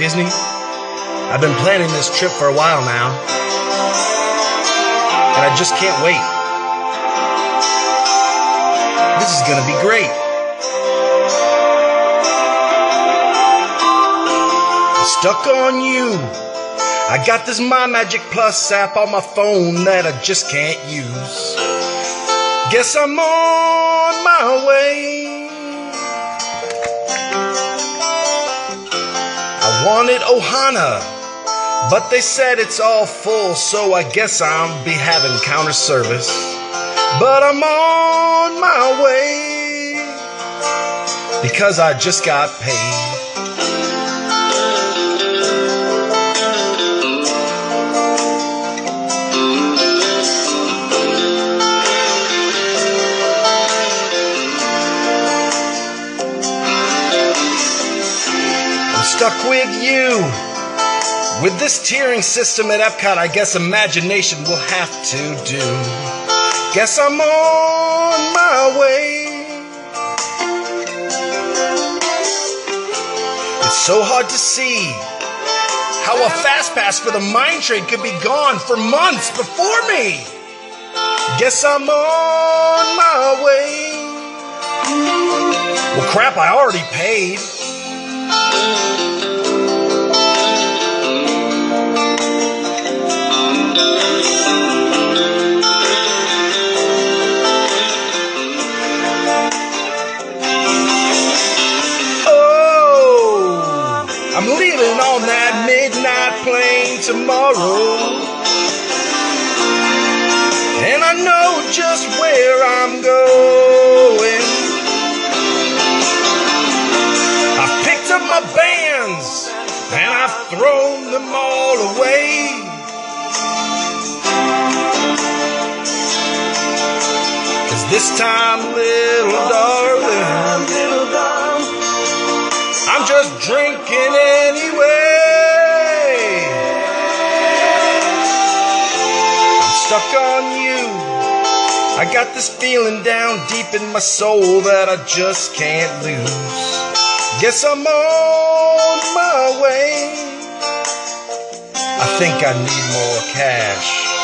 Disney, I've been planning this trip for a while now, and I just can't wait. This is gonna be great. I'm stuck on you. I got this My Magic Plus app on my phone that I just can't use. Guess I'm on my way. Wanted Ohana, but they said it's all full, so I guess I'll be having counter service. But I'm on my way because I just got paid. With you. With this tiering system at Epcot, I guess imagination will have to do. Guess I'm on my way. It's so hard to see how a fast pass for the mine train could be gone for months before me. Guess I'm on my way. Well, crap, I already paid. I'm on that midnight plane tomorrow. And I know just where I'm going. I've picked up my bands and I've thrown them all away. Cause this time, little darling, I got this feeling down deep in my soul that I just can't lose. Guess I'm on my way. I think I need more cash.